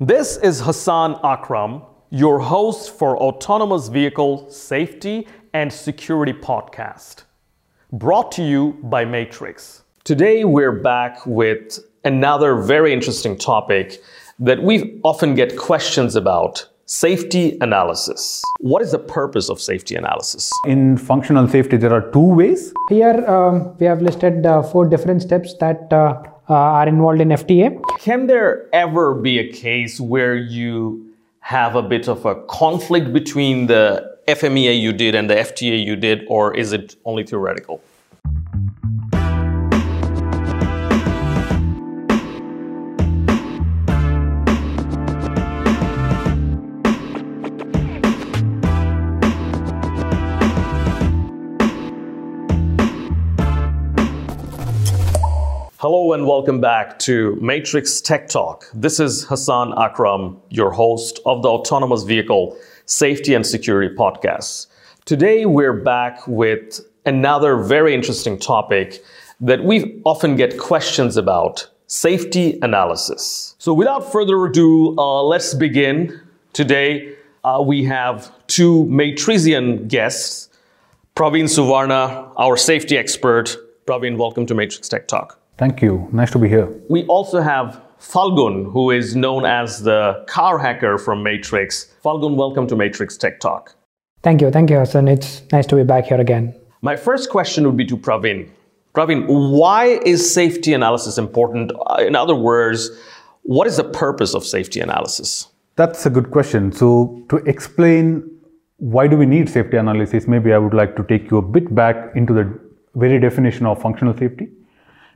This is Hassan Akram, your host for Autonomous Vehicle Safety and Security Podcast, brought to you by Matrix. Today, we're back with another very interesting topic that we often get questions about safety analysis. What is the purpose of safety analysis? In functional safety, there are two ways. Here um, we have listed uh, four different steps that uh, Uh, are involved in FTA. Can there ever be a case where you have a bit of a conflict between the FMEA you did and the FTA you did, or is it only theoretical? And welcome back to Matrix Tech Talk. This is Hassan Akram, your host of the Autonomous Vehicle Safety and Security Podcast. Today we're back with another very interesting topic that we often get questions about safety analysis. So without further ado, uh, let's begin. Today uh, we have two Matrizian guests, Praveen Suvarna, our safety expert. Praveen, welcome to Matrix Tech Talk. Thank you. Nice to be here. We also have Falgun, who is known as the car hacker from Matrix. Falgun, welcome to Matrix Tech Talk. Thank you. Thank you, Hassan. It's nice to be back here again. My first question would be to Praveen. Praveen, why is safety analysis important? Uh, in other words, what is the purpose of safety analysis? That's a good question. So, to explain why do we need safety analysis, maybe I would like to take you a bit back into the very definition of functional safety.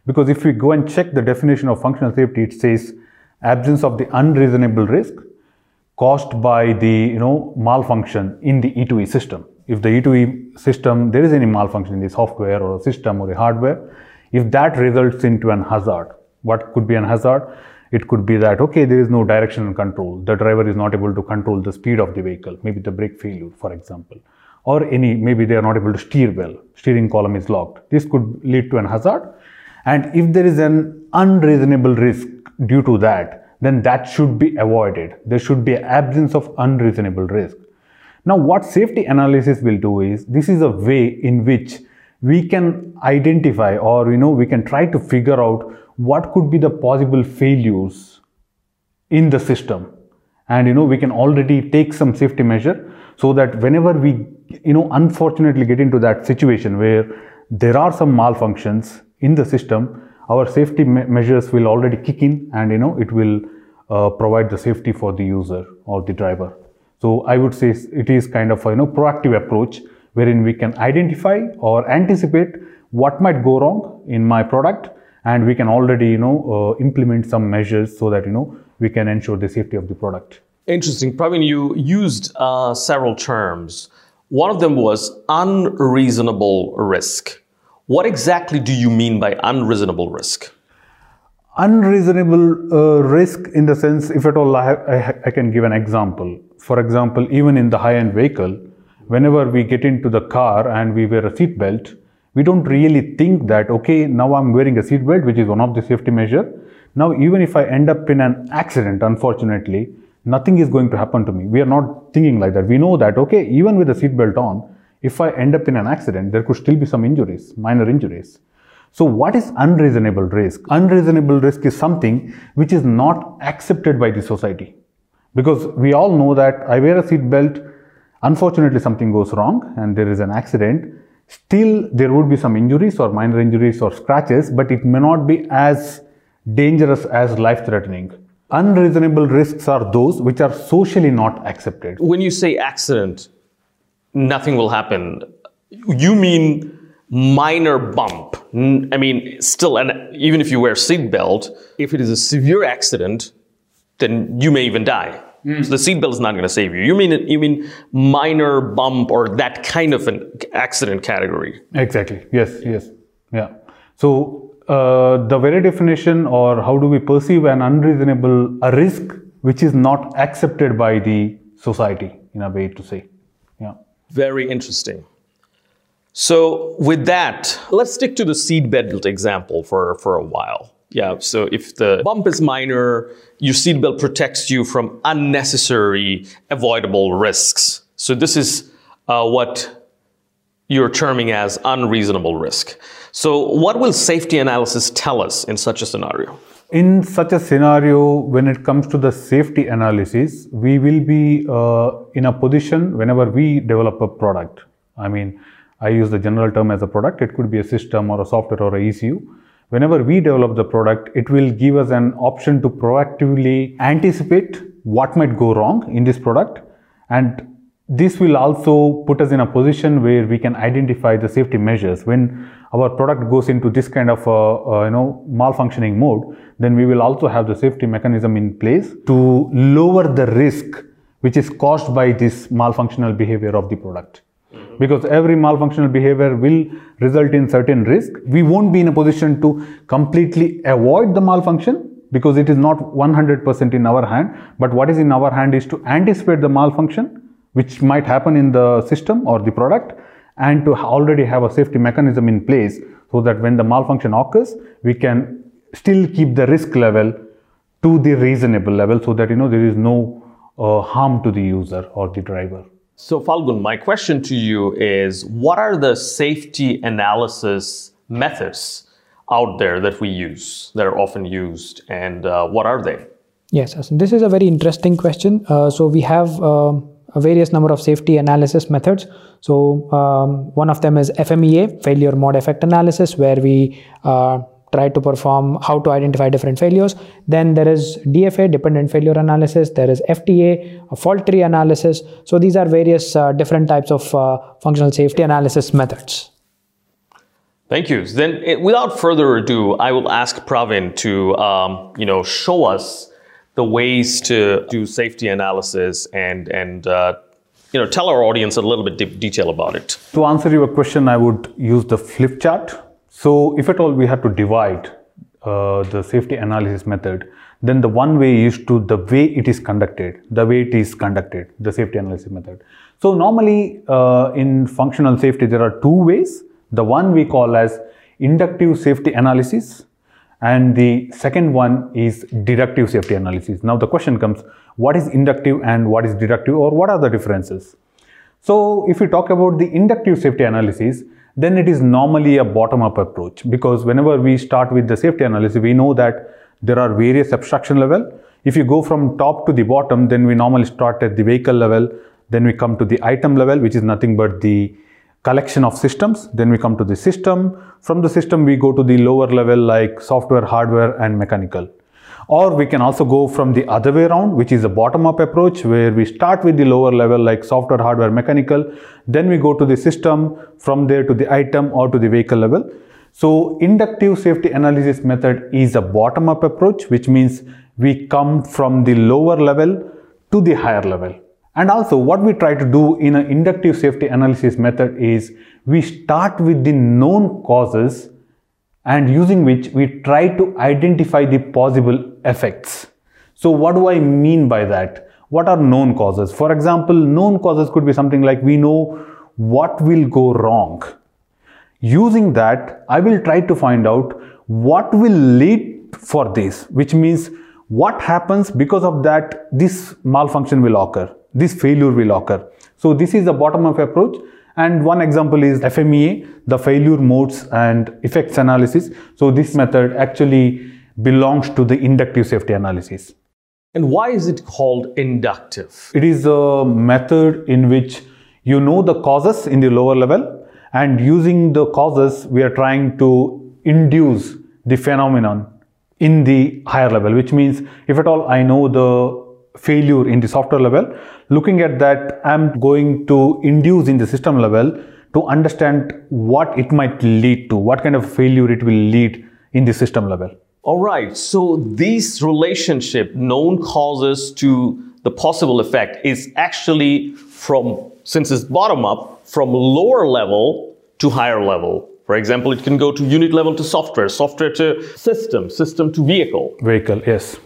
Because if we go and check the definition of functional safety, it says absence of the unreasonable risk caused by the you know malfunction in the E2E system. If the E2E system there is any malfunction in the software or a system or the hardware, if that results into an hazard, what could be an hazard? It could be that okay, there is no direction control. The driver is not able to control the speed of the vehicle. Maybe the brake failure, for example, or any maybe they are not able to steer well. Steering column is locked. This could lead to an hazard and if there is an unreasonable risk due to that, then that should be avoided. There should be absence of unreasonable risk. Now, what safety analysis will do is this is a way in which we can identify or you know we can try to figure out what could be the possible failures in the system and you know we can already take some safety measure so that whenever we you know unfortunately get into that situation where there are some malfunctions in the system, our safety me measures will already kick in and you know it will uh, provide the safety for the user or the driver. So I would say it is kind of a you know proactive approach wherein we can identify or anticipate what might go wrong in my product and we can already you know uh, implement some measures so that you know we can ensure the safety of the product. Interesting. Praveen, you used uh, several terms. One of them was unreasonable risk. What exactly do you mean by unreasonable risk? Unreasonable uh, risk, in the sense, if at all, I, I, I can give an example. For example, even in the high end vehicle, whenever we get into the car and we wear a seat belt, we don't really think that, okay, now I'm wearing a seat belt, which is one of the safety measure. Now, even if I end up in an accident, unfortunately, nothing is going to happen to me. We are not thinking like that. We know that, okay, even with the seat belt on, if I end up in an accident, there could still be some injuries, minor injuries. So, what is unreasonable risk? Unreasonable risk is something which is not accepted by the society. Because we all know that I wear a seat belt, unfortunately, something goes wrong and there is an accident. Still, there would be some injuries or minor injuries or scratches, but it may not be as dangerous as life threatening. Unreasonable risks are those which are socially not accepted. When you say accident, nothing will happen. You mean minor bump. I mean, still, and even if you wear seatbelt, if it is a severe accident, then you may even die. Mm. So the seatbelt is not going to save you. You mean you mean minor bump or that kind of an accident category? Exactly. Yes. Yes. Yeah. So uh, the very definition, or how do we perceive an unreasonable a risk which is not accepted by the society, in a way to say. Very interesting. So, with that, let's stick to the seat belt example for, for a while. Yeah. So if the bump is minor, your seatbelt protects you from unnecessary, avoidable risks. So this is uh, what you're terming as unreasonable risk. So what will safety analysis tell us in such a scenario? In such a scenario, when it comes to the safety analysis, we will be uh, in a position whenever we develop a product. I mean, I use the general term as a product. It could be a system or a software or a ECU. Whenever we develop the product, it will give us an option to proactively anticipate what might go wrong in this product and this will also put us in a position where we can identify the safety measures when our product goes into this kind of uh, uh, you know malfunctioning mode then we will also have the safety mechanism in place to lower the risk which is caused by this malfunctional behavior of the product. Because every malfunctional behavior will result in certain risk. We won't be in a position to completely avoid the malfunction because it is not 100% in our hand. But what is in our hand is to anticipate the malfunction which might happen in the system or the product and to already have a safety mechanism in place so that when the malfunction occurs we can still keep the risk level to the reasonable level so that you know there is no uh, harm to the user or the driver. So falgun my question to you is what are the safety analysis methods out there that we use that are often used and uh, what are they? Yes this is a very interesting question. Uh, so we have um, a various number of safety analysis methods. So um, one of them is FMEA, failure mode effect analysis, where we uh, try to perform how to identify different failures. Then there is DFA, dependent failure analysis. There is FTA, a fault tree analysis. So these are various uh, different types of uh, functional safety analysis methods. Thank you. Then, eh, without further ado, I will ask Praveen to, um, you know, show us the ways to do safety analysis and and uh, you know tell our audience a little bit de- detail about it. To answer your question, I would use the flip chart. So if at all we have to divide uh, the safety analysis method, then the one way is to the way it is conducted, the way it is conducted, the safety analysis method. So normally uh, in functional safety, there are two ways. The one we call as inductive safety analysis and the second one is deductive safety analysis. Now the question comes, what is inductive and what is deductive or what are the differences? So if we talk about the inductive safety analysis, then it is normally a bottom-up approach because whenever we start with the safety analysis, we know that there are various abstraction level. If you go from top to the bottom, then we normally start at the vehicle level, then we come to the item level, which is nothing but the collection of systems. Then we come to the system. From the system, we go to the lower level like software, hardware, and mechanical. Or we can also go from the other way around, which is a bottom up approach where we start with the lower level like software, hardware, mechanical. Then we go to the system, from there to the item or to the vehicle level. So inductive safety analysis method is a bottom up approach, which means we come from the lower level to the higher level. And also what we try to do in an inductive safety analysis method is we start with the known causes and using which we try to identify the possible effects. So what do I mean by that? What are known causes? For example, known causes could be something like we know what will go wrong. Using that, I will try to find out what will lead for this, which means what happens because of that this malfunction will occur this failure will occur. So this is the bottom up approach. And one example is FMEA, the failure modes and effects analysis. So this method actually belongs to the inductive safety analysis. And why is it called inductive? It is a method in which you know the causes in the lower level and using the causes we are trying to induce the phenomenon in the higher level which means if at all I know the failure in the software level. Looking at that, I'm going to induce in the system level to understand what it might lead to, what kind of failure it will lead in the system level. All right. So this relationship, known causes to the possible effect, is actually from, since it's bottom up, from lower level to higher level. For example, it can go to unit level to software, software to system, system to vehicle. Vehicle, yes.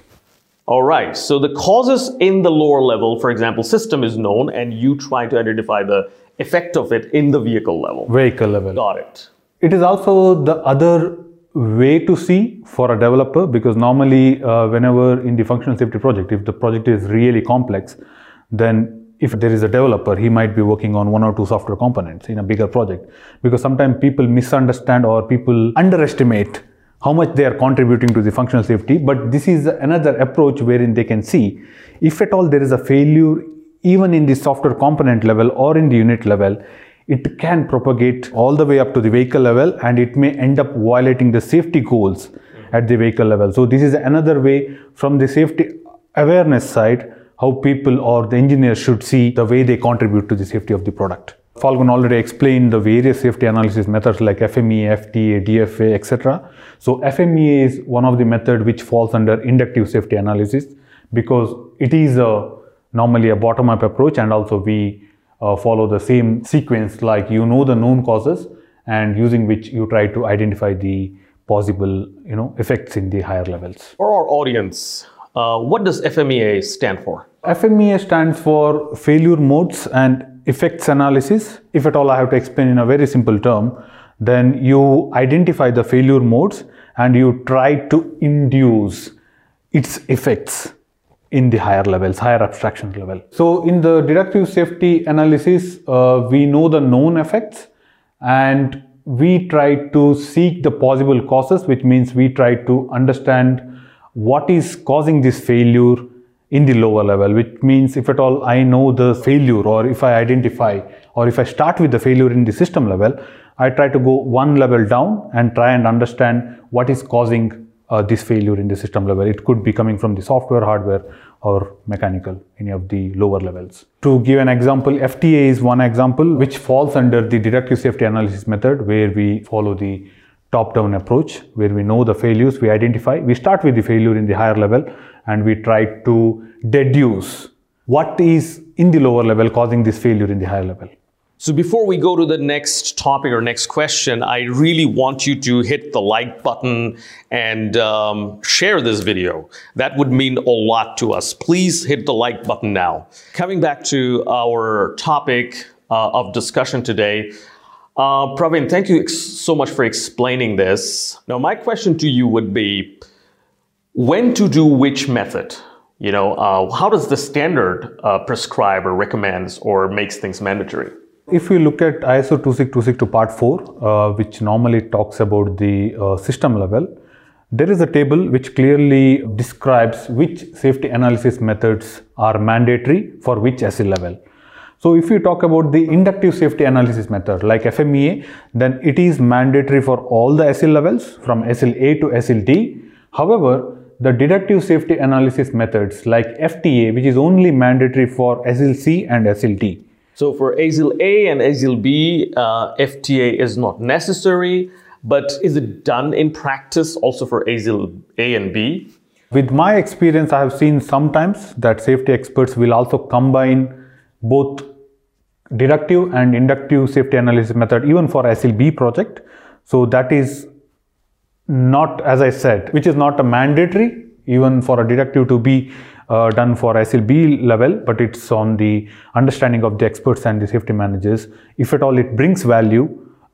All right. So the causes in the lower level, for example, system is known, and you try to identify the effect of it in the vehicle level. Vehicle level. Got it. It is also the other way to see for a developer because normally uh, whenever in the functional safety project if the project is really complex then if there is a developer he might be working on one or two software components in a bigger project because sometimes people misunderstand or people underestimate how much they are contributing to the functional safety but this is another approach wherein they can see if at all there is a failure even in the software component level or in the unit level it can propagate all the way up to the vehicle level and it may end up violating the safety goals at the vehicle level. So this is another way from the safety awareness side how people or the engineers should see the way they contribute to the safety of the product. Falgun already explained the various safety analysis methods like FMEA, FTA, DFA, etc. So FMEA is one of the method which falls under inductive safety analysis because it is a normally a bottom-up approach and also we uh, follow the same sequence like you know the known causes and using which you try to identify the possible you know effects in the higher levels. For our audience, uh, what does FMEA stand for? FMEA stands for failure modes and effects analysis. If at all I have to explain in a very simple term, then you identify the failure modes and you try to induce its effects in the higher levels, higher abstraction level. So in the deductive safety analysis, uh, we know the known effects and we try to seek the possible causes, which means we try to understand what is causing this failure in the lower level, which means if at all I know the failure or if I identify or if I start with the failure in the system level, I try to go one level down and try and understand what is causing uh, this failure in the system level. It could be coming from the software, hardware, or mechanical, any of the lower levels. To give an example, FTA is one example which falls under the deductive safety analysis method where we follow the top-down approach where we know the failures, we identify, we start with the failure in the higher level and we try to deduce what is in the lower level causing this failure in the higher level. So before we go to the next topic or next question, I really want you to hit the like button and um, share this video. That would mean a lot to us. Please hit the like button now. Coming back to our topic uh, of discussion today, uh, Praveen, thank you so much for explaining this. Now, my question to you would be, when to do which method? You know, uh, how does the standard uh, prescribe or recommends or makes things mandatory? If we look at ISO 26262 part 4, uh, which normally talks about the uh, system level, there is a table which clearly describes which safety analysis methods are mandatory for which ASIL level. So if you talk about the inductive safety analysis method like FMEA, then it is mandatory for all the ASIL levels from ASIL A to ASIL SLD. However, the deductive safety analysis methods like FTA, which is only mandatory for ASIL C and ASIL D. So for ASIL A and ASIL B, uh, FTA is not necessary, but is it done in practice also for ASIL A and B? With my experience, I have seen sometimes that safety experts will also combine both deductive and inductive safety analysis method even for ASIL B project. So that is not, as I said, which is not a mandatory even for a deductive to be uh, done for ASIL B level, but it's on the understanding of the experts and the safety managers. If at all it brings value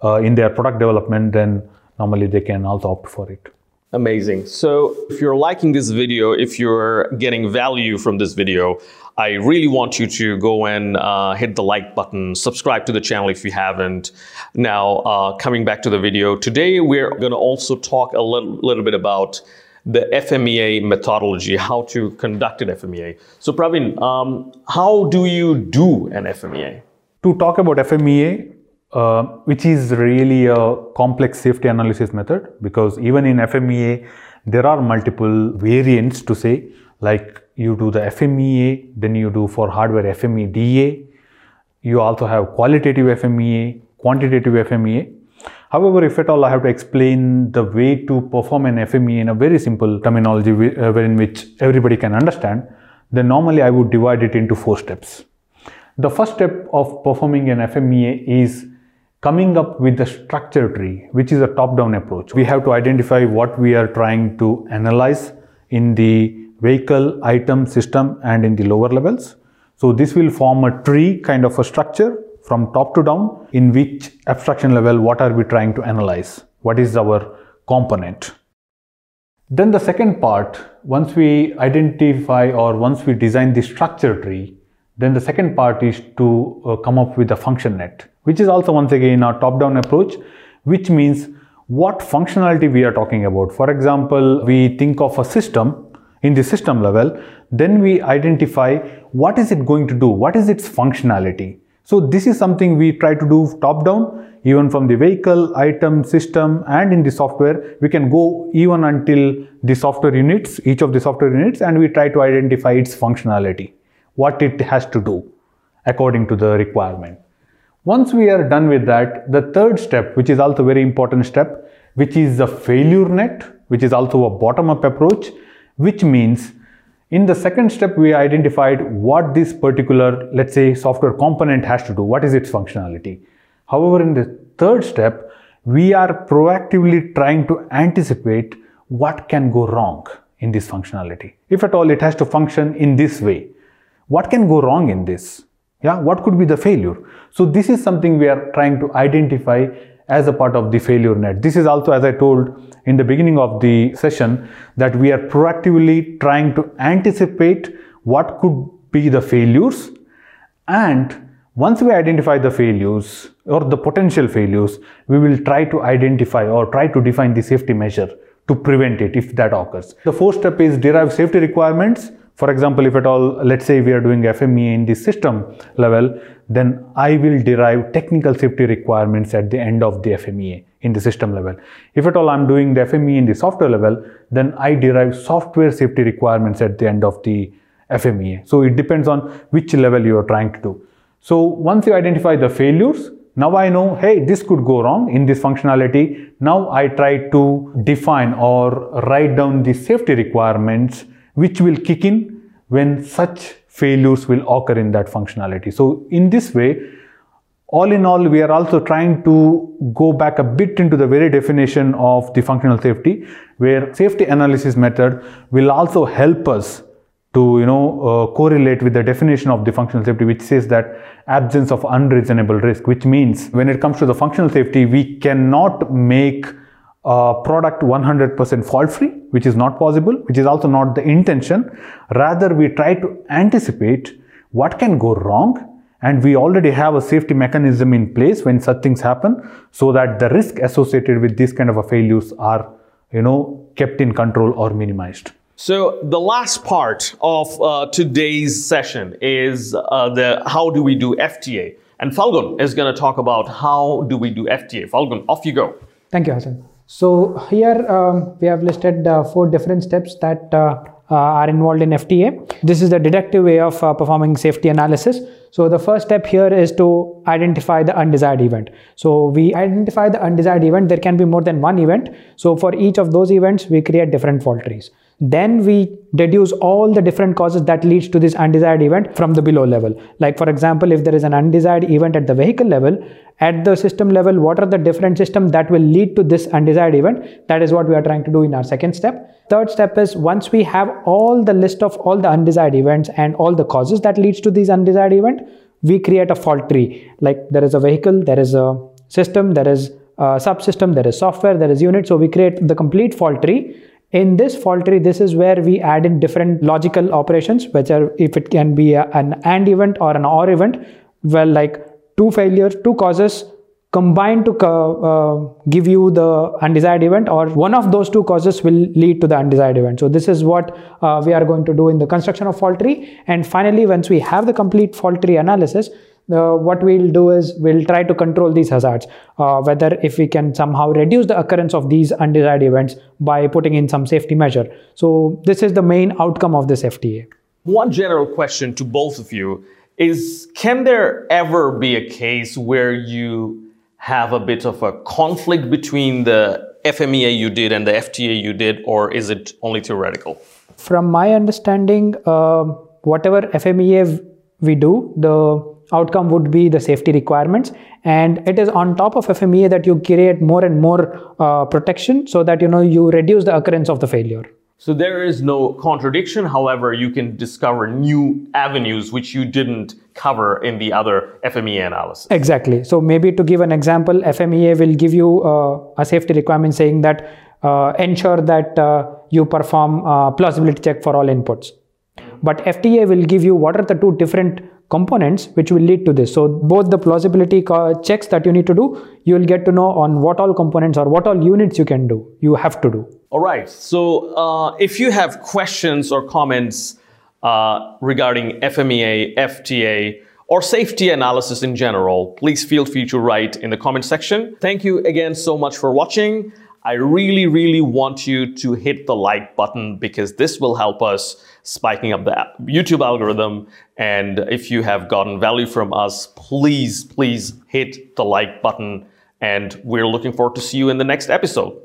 uh, in their product development, then normally they can also opt for it. Amazing. So if you're liking this video, if you're getting value from this video, I really want you to go and uh, hit the like button, subscribe to the channel if you haven't. Now, uh, coming back to the video, today we're going to also talk a little, little bit about the FMEA methodology, how to conduct an FMEA. So, Praveen, um, how do you do an FMEA? To talk about FMEA, uh, which is really a complex safety analysis method, because even in FMEA, there are multiple variants to say, like you do the FMEA, then you do for hardware FMEDA, you also have qualitative FMEA, quantitative FMEA, However, if at all I have to explain the way to perform an FME in a very simple terminology uh, in which everybody can understand, then normally I would divide it into four steps. The first step of performing an FMEA is coming up with the structure tree, which is a top-down approach. We have to identify what we are trying to analyze in the vehicle, item, system and in the lower levels. So this will form a tree kind of a structure from top to down in which abstraction level what are we trying to analyze what is our component. Then the second part, once we identify or once we design the structure tree, then the second part is to uh, come up with a function net, which is also once again a top-down approach, which means what functionality we are talking about. For example, we think of a system in the system level, then we identify what is it going to do, what is its functionality. So this is something we try to do top down, even from the vehicle, item, system, and in the software. We can go even until the software units, each of the software units, and we try to identify its functionality, what it has to do according to the requirement. Once we are done with that, the third step, which is also very important step, which is the failure net, which is also a bottom-up approach, which means in the second step, we identified what this particular, let's say, software component has to do, what is its functionality. However, in the third step, we are proactively trying to anticipate what can go wrong in this functionality. If at all it has to function in this way, what can go wrong in this? Yeah, what could be the failure? So this is something we are trying to identify as a part of the failure net. This is also, as I told in the beginning of the session, that we are proactively trying to anticipate what could be the failures. And once we identify the failures or the potential failures, we will try to identify or try to define the safety measure to prevent it if that occurs. The fourth step is derive safety requirements for example, if at all, let's say we are doing FMEA in the system level, then I will derive technical safety requirements at the end of the FMEA in the system level. If at all I'm doing the FMEA in the software level, then I derive software safety requirements at the end of the FMEA. So it depends on which level you are trying to do. So once you identify the failures, now I know, hey, this could go wrong in this functionality. Now I try to define or write down the safety requirements which will kick in when such failures will occur in that functionality. So in this way, all in all, we are also trying to go back a bit into the very definition of the functional safety, where safety analysis method will also help us to you know uh, correlate with the definition of the functional safety which says that absence of unreasonable risk which means when it comes to the functional safety we cannot make uh, product 100% fault free, which is not possible, which is also not the intention. Rather, we try to anticipate what can go wrong and we already have a safety mechanism in place when such things happen so that the risk associated with this kind of a failures are you know kept in control or minimized. So the last part of uh, today's session is uh, the how do we do fta and falgun is going to talk about how do we do fta falgun off you go. Thank you hassan so here um, we have listed uh, four different steps that uh, uh, are involved in FTA. This is the deductive way of uh, performing safety analysis. So the first step here is to identify the undesired event. So we identify the undesired event. There can be more than one event. So for each of those events, we create different fault trees. Then we deduce all the different causes that leads to this undesired event from the below level. Like for example, if there is an undesired event at the vehicle level, at the system level, what are the different systems that will lead to this undesired event? That is what we are trying to do in our second step. Third step is once we have all the list of all the undesired events and all the causes that leads to these undesired event, we create a fault tree. Like there is a vehicle, there is a system, there is a subsystem, there is software, there is unit. So we create the complete fault tree in this fault tree, this is where we add in different logical operations, which are if it can be a, an AND event or an OR event, well, like two failures, two causes combined to uh, give you the undesired event or one of those two causes will lead to the undesired event. So this is what uh, we are going to do in the construction of fault tree. And finally, once we have the complete fault tree analysis, uh, what we'll do is we'll try to control these hazards uh, whether if we can somehow reduce the occurrence of these undesired events by putting in some safety measure. So this is the main outcome of this fta one general question to both of you is can there ever be a case where you have a bit of a conflict between the fmea you did and the fta you did or is it only theoretical? From my understanding uh, whatever fmea we do the outcome would be the safety requirements and it is on top of fmea that you create more and more uh, protection so that you know you reduce the occurrence of the failure So there is no contradiction. However, you can discover new avenues which you didn't cover in the other FMEA analysis. Exactly. So maybe to give an example, FMEA will give you uh, a safety requirement saying that uh, ensure that uh, you perform uh, plausibility check for all inputs. But FTA will give you what are the two different components which will lead to this. So both the plausibility checks that you need to do, you will get to know on what all components or what all units you can do, you have to do. All right. So uh, if you have questions or comments uh, regarding FMEA, FTA, or safety analysis in general, please feel free to write in the comment section. Thank you again so much for watching. I really, really want you to hit the like button because this will help us spiking up the YouTube algorithm. And if you have gotten value from us, please, please hit the like button. And we're looking forward to see you in the next episode.